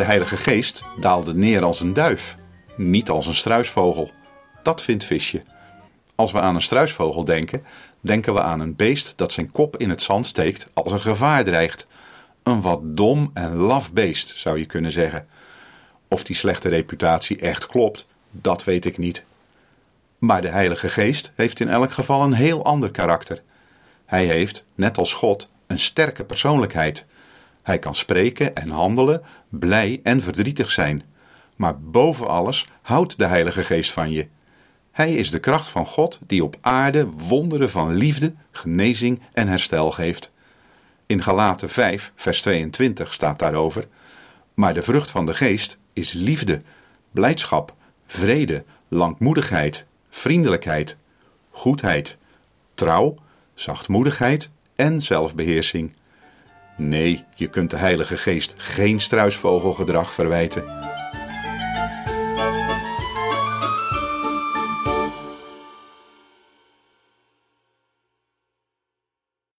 De Heilige Geest daalde neer als een duif, niet als een struisvogel. Dat vindt Visje. Als we aan een struisvogel denken, denken we aan een beest dat zijn kop in het zand steekt als een gevaar dreigt. Een wat dom en laf beest, zou je kunnen zeggen. Of die slechte reputatie echt klopt, dat weet ik niet. Maar de Heilige Geest heeft in elk geval een heel ander karakter. Hij heeft, net als God, een sterke persoonlijkheid. Hij kan spreken en handelen, blij en verdrietig zijn. Maar boven alles houdt de Heilige Geest van je. Hij is de kracht van God die op aarde wonderen van liefde, genezing en herstel geeft. In Galaten 5, vers 22 staat daarover: Maar de vrucht van de Geest is liefde, blijdschap, vrede, langmoedigheid, vriendelijkheid, goedheid, trouw, zachtmoedigheid en zelfbeheersing. Nee, je kunt de Heilige Geest geen struisvogelgedrag verwijten.